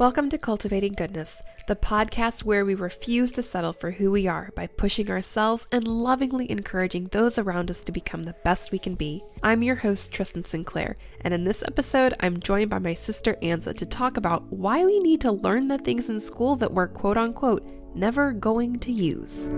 Welcome to Cultivating Goodness, the podcast where we refuse to settle for who we are by pushing ourselves and lovingly encouraging those around us to become the best we can be. I'm your host, Tristan Sinclair, and in this episode, I'm joined by my sister Anza to talk about why we need to learn the things in school that we're quote unquote never going to use.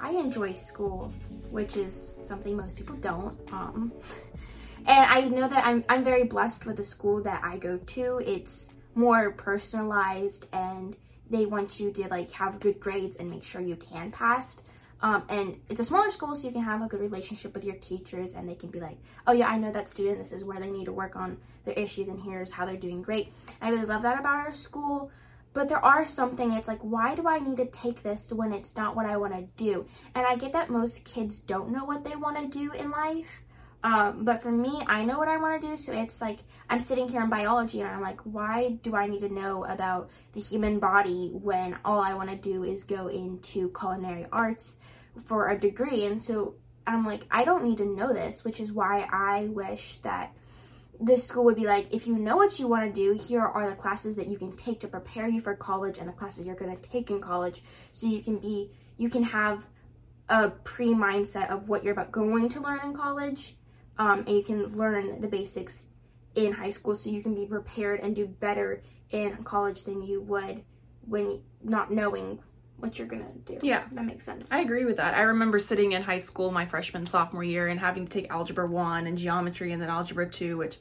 I enjoy school, which is something most people don't. Um, and I know that I'm, I'm very blessed with the school that I go to. It's more personalized and they want you to like have good grades and make sure you can pass. Um, and it's a smaller school, so you can have a good relationship with your teachers, and they can be like, "Oh yeah, I know that student. This is where they need to work on their issues, and here's how they're doing great." I really love that about our school. But there are something. It's like, why do I need to take this when it's not what I want to do? And I get that most kids don't know what they want to do in life. Um, but for me, I know what I want to do. So it's like I'm sitting here in biology and I'm like, why do I need to know about the human body when all I want to do is go into culinary arts for a degree? And so I'm like, I don't need to know this, which is why I wish that this school would be like, if you know what you want to do, here are the classes that you can take to prepare you for college and the classes you're going to take in college so you can be, you can have a pre mindset of what you're about going to learn in college um, and you can learn the basics in high school so you can be prepared and do better in college than you would when not knowing what you're gonna do. Yeah. That makes sense. I agree with that. I remember sitting in high school my freshman sophomore year and having to take algebra 1 and geometry and then algebra 2 which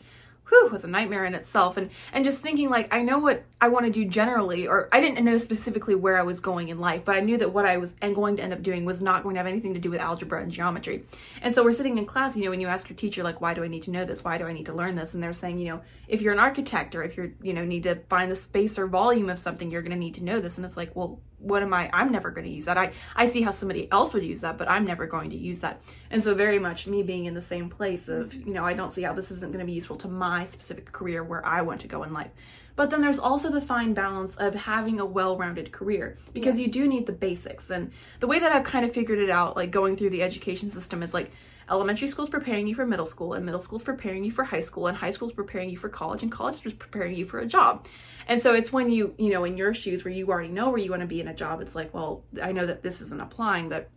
whew, was a nightmare in itself. And and just thinking like I know what I want to do generally, or I didn't know specifically where I was going in life, but I knew that what I was and going to end up doing was not going to have anything to do with algebra and geometry. And so we're sitting in class, you know, when you ask your teacher like, why do I need to know this? Why do I need to learn this? And they're saying, you know, if you're an architect or if you're you know need to find the space or volume of something, you're going to need to know this. And it's like, well, what am I? I'm never going to use that. I I see how somebody else would use that, but I'm never going to use that. And so very much me being in the same place of you know I don't see how this isn't going to be useful to my specific career where I want to go in life. But then there's also the fine balance of having a well-rounded career because yeah. you do need the basics. And the way that I've kind of figured it out, like going through the education system, is like elementary school is preparing you for middle school, and middle school is preparing you for high school, and high school is preparing you for college, and college is preparing you for a job. And so it's when you, you know, in your shoes where you already know where you want to be in a job, it's like, well, I know that this isn't applying, but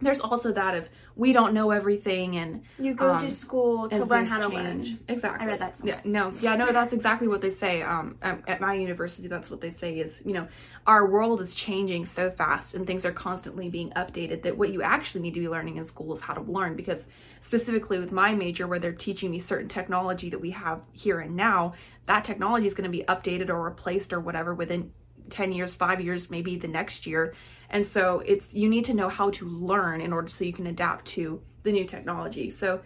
there's also that of we don't know everything and you go um, to school to learn how to change. learn exactly i read that somewhere. yeah no yeah no that's exactly what they say um at my university that's what they say is you know our world is changing so fast and things are constantly being updated that what you actually need to be learning in school is how to learn because specifically with my major where they're teaching me certain technology that we have here and now that technology is going to be updated or replaced or whatever within 10 years 5 years maybe the next year and so it's you need to know how to learn in order so you can adapt to the new technology. So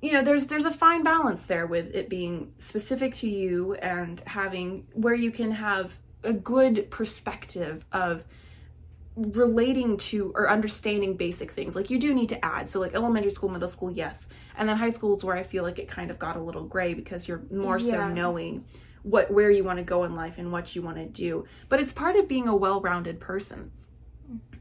you know there's there's a fine balance there with it being specific to you and having where you can have a good perspective of relating to or understanding basic things. Like you do need to add. So like elementary school middle school yes. And then high school is where i feel like it kind of got a little gray because you're more yeah. so knowing what where you want to go in life and what you want to do. But it's part of being a well-rounded person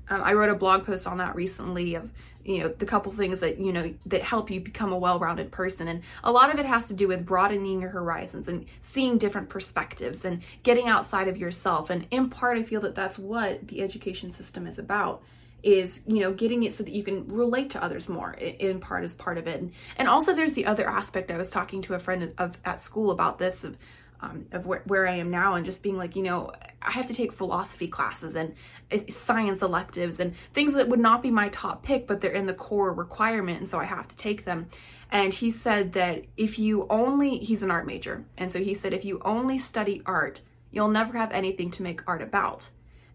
um, I wrote a blog post on that recently of you know the couple things that you know that help you become a well-rounded person. And a lot of it has to do with broadening your horizons and seeing different perspectives and getting outside of yourself. And in part I feel that that's what the education system is about is you know getting it so that you can relate to others more in part as part of it. And also there's the other aspect. I was talking to a friend of at school about this of um, of where, where I am now and just being like, you know, I have to take philosophy classes and uh, science electives and things that would not be my top pick, but they're in the core requirement. And so I have to take them. And he said that if you only, he's an art major. And so he said, if you only study art, you'll never have anything to make art about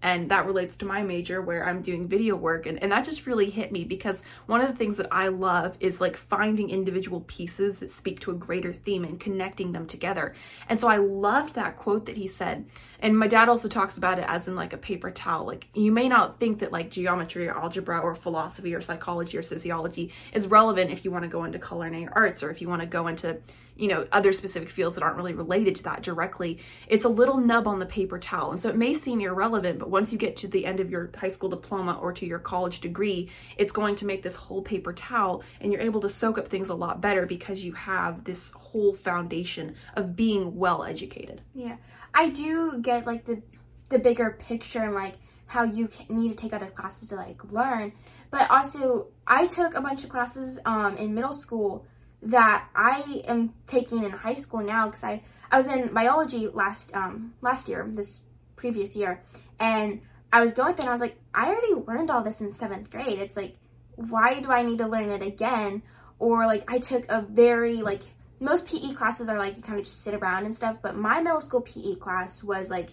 and that relates to my major where i'm doing video work and, and that just really hit me because one of the things that i love is like finding individual pieces that speak to a greater theme and connecting them together. And so i loved that quote that he said and my dad also talks about it as in like a paper towel. Like you may not think that like geometry or algebra or philosophy or psychology or sociology is relevant if you want to go into culinary arts or if you want to go into you know other specific fields that aren't really related to that directly. It's a little nub on the paper towel and so it may seem irrelevant but once you get to the end of your high school diploma or to your college degree, it's going to make this whole paper towel and you're able to soak up things a lot better because you have this whole foundation of being well educated. Yeah. I do get like the the bigger picture and like how you need to take other classes to like learn. But also, I took a bunch of classes um, in middle school that I am taking in high school now because I I was in biology last um last year this previous year and I was going through and I was like I already learned all this in seventh grade. It's like why do I need to learn it again? Or like I took a very like most PE classes are like you kind of just sit around and stuff, but my middle school PE class was like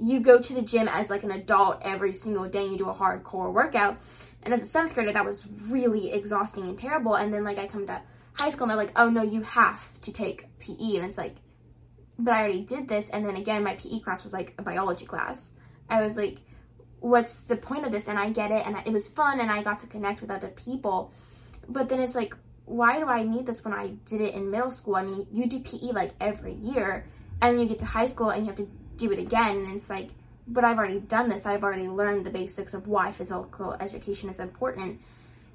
you go to the gym as like an adult every single day and you do a hardcore workout. And as a seventh grader, that was really exhausting and terrible. And then like I come to high school and they're like, oh no, you have to take PE. And it's like, but I already did this. And then again, my PE class was like a biology class. I was like, what's the point of this? And I get it. And it was fun and I got to connect with other people. But then it's like, why do I need this when I did it in middle school? I mean, you do PE like every year and then you get to high school and you have to do it again. And it's like, but I've already done this. I've already learned the basics of why physical education is important.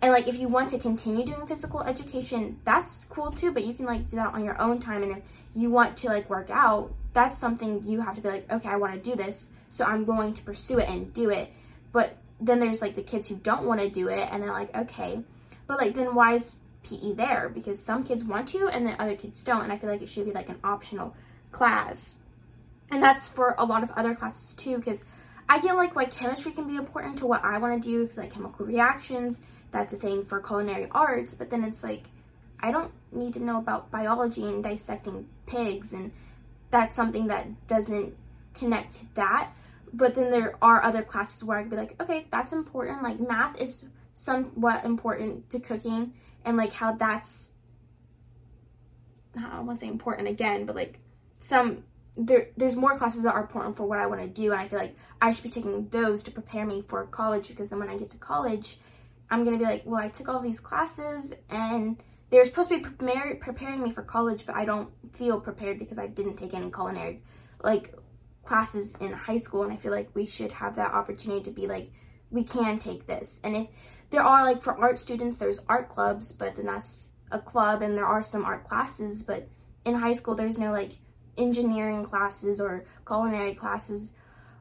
And like, if you want to continue doing physical education, that's cool too, but you can like do that on your own time. And if you want to like work out, that's something you have to be like, okay, I want to do this. So I'm going to pursue it and do it. But then there's like the kids who don't want to do it and they're like, okay, but like, then why is PE there? Because some kids want to and then other kids don't. And I feel like it should be like an optional class. And that's for a lot of other classes too, because I get like why chemistry can be important to what I want to do, because like chemical reactions, that's a thing for culinary arts, but then it's like, I don't need to know about biology and dissecting pigs, and that's something that doesn't connect to that. But then there are other classes where I could be like, okay, that's important. Like math is somewhat important to cooking, and like how that's, I don't want to say important again, but like some there there's more classes that are important for what I want to do and I feel like I should be taking those to prepare me for college because then when I get to college I'm going to be like, well, I took all these classes and they're supposed to be preparing me for college, but I don't feel prepared because I didn't take any culinary like classes in high school and I feel like we should have that opportunity to be like we can take this. And if there are like for art students there's art clubs, but then that's a club and there are some art classes, but in high school there's no like engineering classes or culinary classes.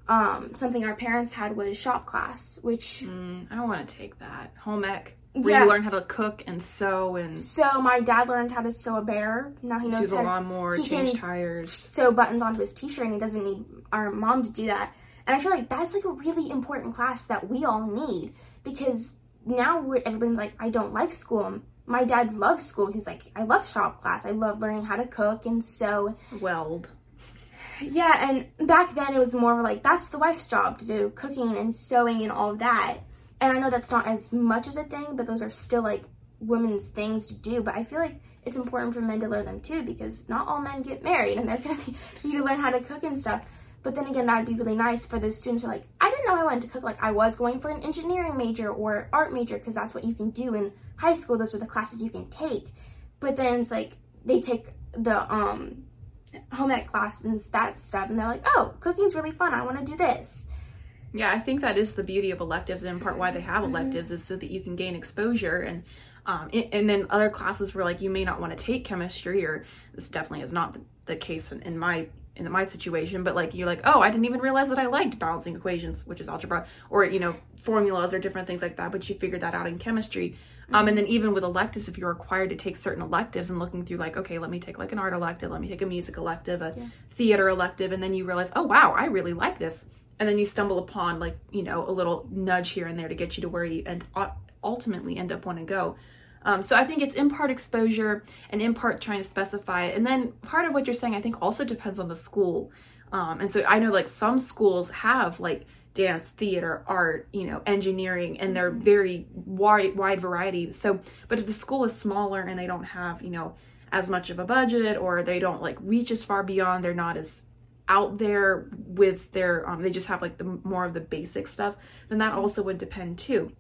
Um, something our parents had was shop class, which mm, I don't want to take that home ec. Where yeah. you learn how to cook and sew and so my dad learned how to sew a bear. Now he knows do how the lawnmower, he change tires, sew buttons onto his t-shirt, and he doesn't need our mom to do that. And I feel like that's like a really important class that we all need because now everyone's like, I don't like school my dad loves school. He's like, I love shop class. I love learning how to cook and sew. Weld. Yeah, and back then it was more like that's the wife's job to do cooking and sewing and all of that. And I know that's not as much as a thing, but those are still like women's things to do. But I feel like it's important for men to learn them too because not all men get married and they're gonna need to learn how to cook and stuff. But then again, that would be really nice for those students who are like, I didn't know I wanted to cook. Like I was going for an engineering major or art major because that's what you can do in high school. Those are the classes you can take. But then it's like they take the um home ec class and that stuff, and they're like, oh, cooking's really fun. I want to do this. Yeah, I think that is the beauty of electives, and part why they have mm-hmm. electives mm-hmm. is so that you can gain exposure and. Um, and then other classes where like you may not want to take chemistry or this definitely is not the, the case in, in my in my situation, but like you're like, oh, I didn't even realize that I liked balancing equations, which is algebra, or you know, formulas or different things like that. But you figured that out in chemistry. Mm-hmm. Um, and then even with electives, if you're required to take certain electives and looking through like, okay, let me take like an art elective, let me take a music elective, a yeah. theater elective, and then you realize, oh wow, I really like this, and then you stumble upon like you know a little nudge here and there to get you to where you and ultimately end up wanting to go. Um, so I think it's in part exposure and in part trying to specify it. And then part of what you're saying, I think, also depends on the school. Um, and so I know like some schools have like dance, theater, art, you know, engineering, and they're mm-hmm. very wide wide variety. So, but if the school is smaller and they don't have, you know, as much of a budget or they don't like reach as far beyond, they're not as out there with their um, they just have like the more of the basic stuff then that also would depend too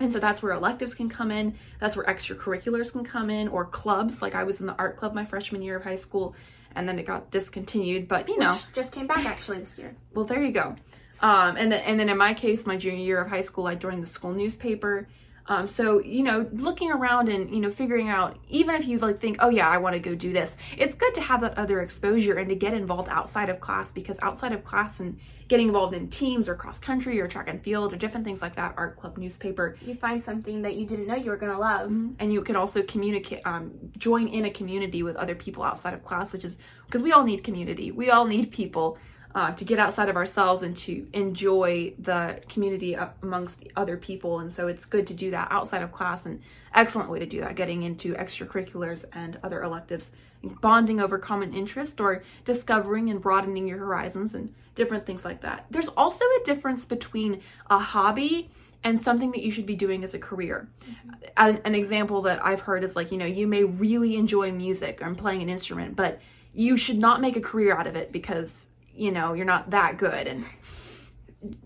and so that's where electives can come in. That's where extracurriculars can come in or clubs. Like I was in the art club my freshman year of high school and then it got discontinued, but you know. Which just came back actually this year. Well, there you go. Um, and then and then in my case, my junior year of high school, I joined the school newspaper. Um, so you know, looking around and you know, figuring out even if you like think, oh yeah, I want to go do this. It's good to have that other exposure and to get involved outside of class because outside of class and getting involved in teams or cross country or track and field or different things like that, art club, newspaper, You find something that you didn't know you were gonna love. and you can also communicate, um, join in a community with other people outside of class, which is because we all need community. We all need people uh, to get outside of ourselves and to enjoy the community amongst other people. And so it's good to do that outside of class. An excellent way to do that, getting into extracurriculars and other electives, bonding over common interest or discovering and broadening your horizons and different things like that. There's also a difference between a hobby and something that you should be doing as a career. An, an example that I've heard is like, you know, you may really enjoy music and playing an instrument, but you should not make a career out of it because, you know, you're not that good. And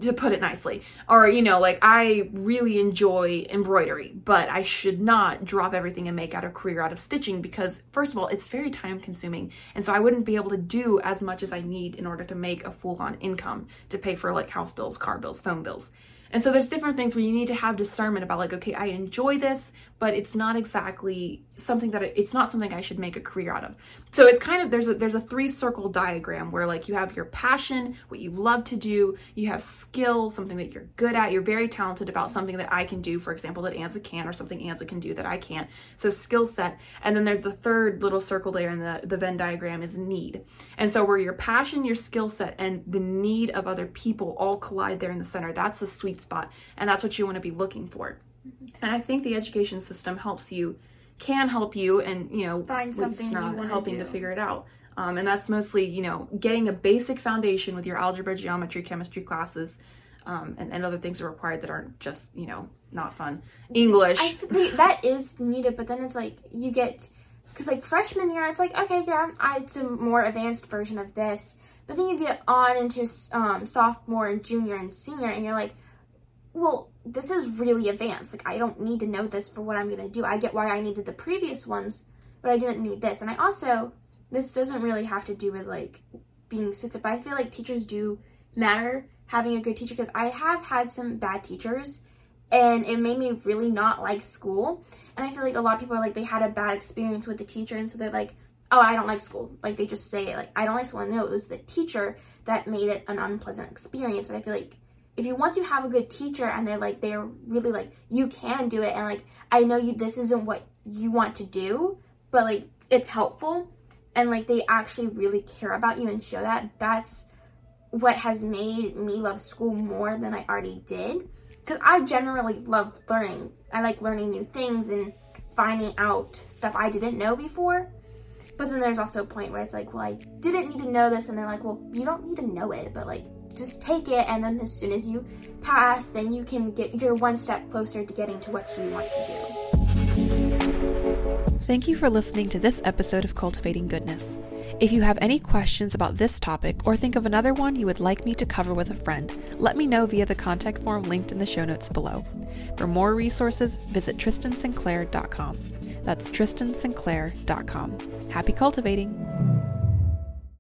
to put it nicely. Or, you know, like I really enjoy embroidery, but I should not drop everything and make out a career out of stitching because, first of all, it's very time consuming. And so I wouldn't be able to do as much as I need in order to make a full on income to pay for like house bills, car bills, phone bills. And so there's different things where you need to have discernment about like, okay, I enjoy this, but it's not exactly something that it's not something I should make a career out of. So it's kind of there's a there's a three circle diagram where like you have your passion, what you love to do, you have skill, something that you're good at, you're very talented about something that I can do, for example, that Anza can, or something Anza can do that I can't. So skill set. And then there's the third little circle there in the, the Venn diagram is need. And so where your passion, your skill set, and the need of other people all collide there in the center, that's the sweet spot. And that's what you want to be looking for. Mm-hmm. And I think the education system helps you, can help you, and you know, Find something SNAP wanna helping do. to figure it out. Um, and that's mostly, you know, getting a basic foundation with your algebra, geometry, chemistry classes, um, and, and other things are required that aren't just, you know, not fun. English. I think that is needed, but then it's like you get because like freshman year, it's like okay, yeah, I, it's a more advanced version of this. But then you get on into um, sophomore and junior and senior, and you're like, well, this is really advanced. Like I don't need to know this for what I'm gonna do. I get why I needed the previous ones, but I didn't need this. And I also this doesn't really have to do with like being specific. I feel like teachers do matter having a good teacher because I have had some bad teachers and it made me really not like school. And I feel like a lot of people are like they had a bad experience with the teacher, and so they're like, "Oh, I don't like school." Like they just say like, "I don't like school." And no, it was the teacher that made it an unpleasant experience. But I feel like if you want to have a good teacher and they're like they're really like you can do it, and like I know you this isn't what you want to do, but like it's helpful, and like they actually really care about you and show that. That's what has made me love school more than I already did. Because I generally love learning. I like learning new things and finding out stuff I didn't know before. But then there's also a point where it's like, well, I didn't need to know this. And they're like, well, you don't need to know it, but like, just take it. And then as soon as you pass, then you can get, you're one step closer to getting to what you want to do. Thank you for listening to this episode of Cultivating Goodness. If you have any questions about this topic or think of another one you would like me to cover with a friend, let me know via the contact form linked in the show notes below. For more resources, visit tristansinclair.com. That's tristansinclair.com. Happy cultivating!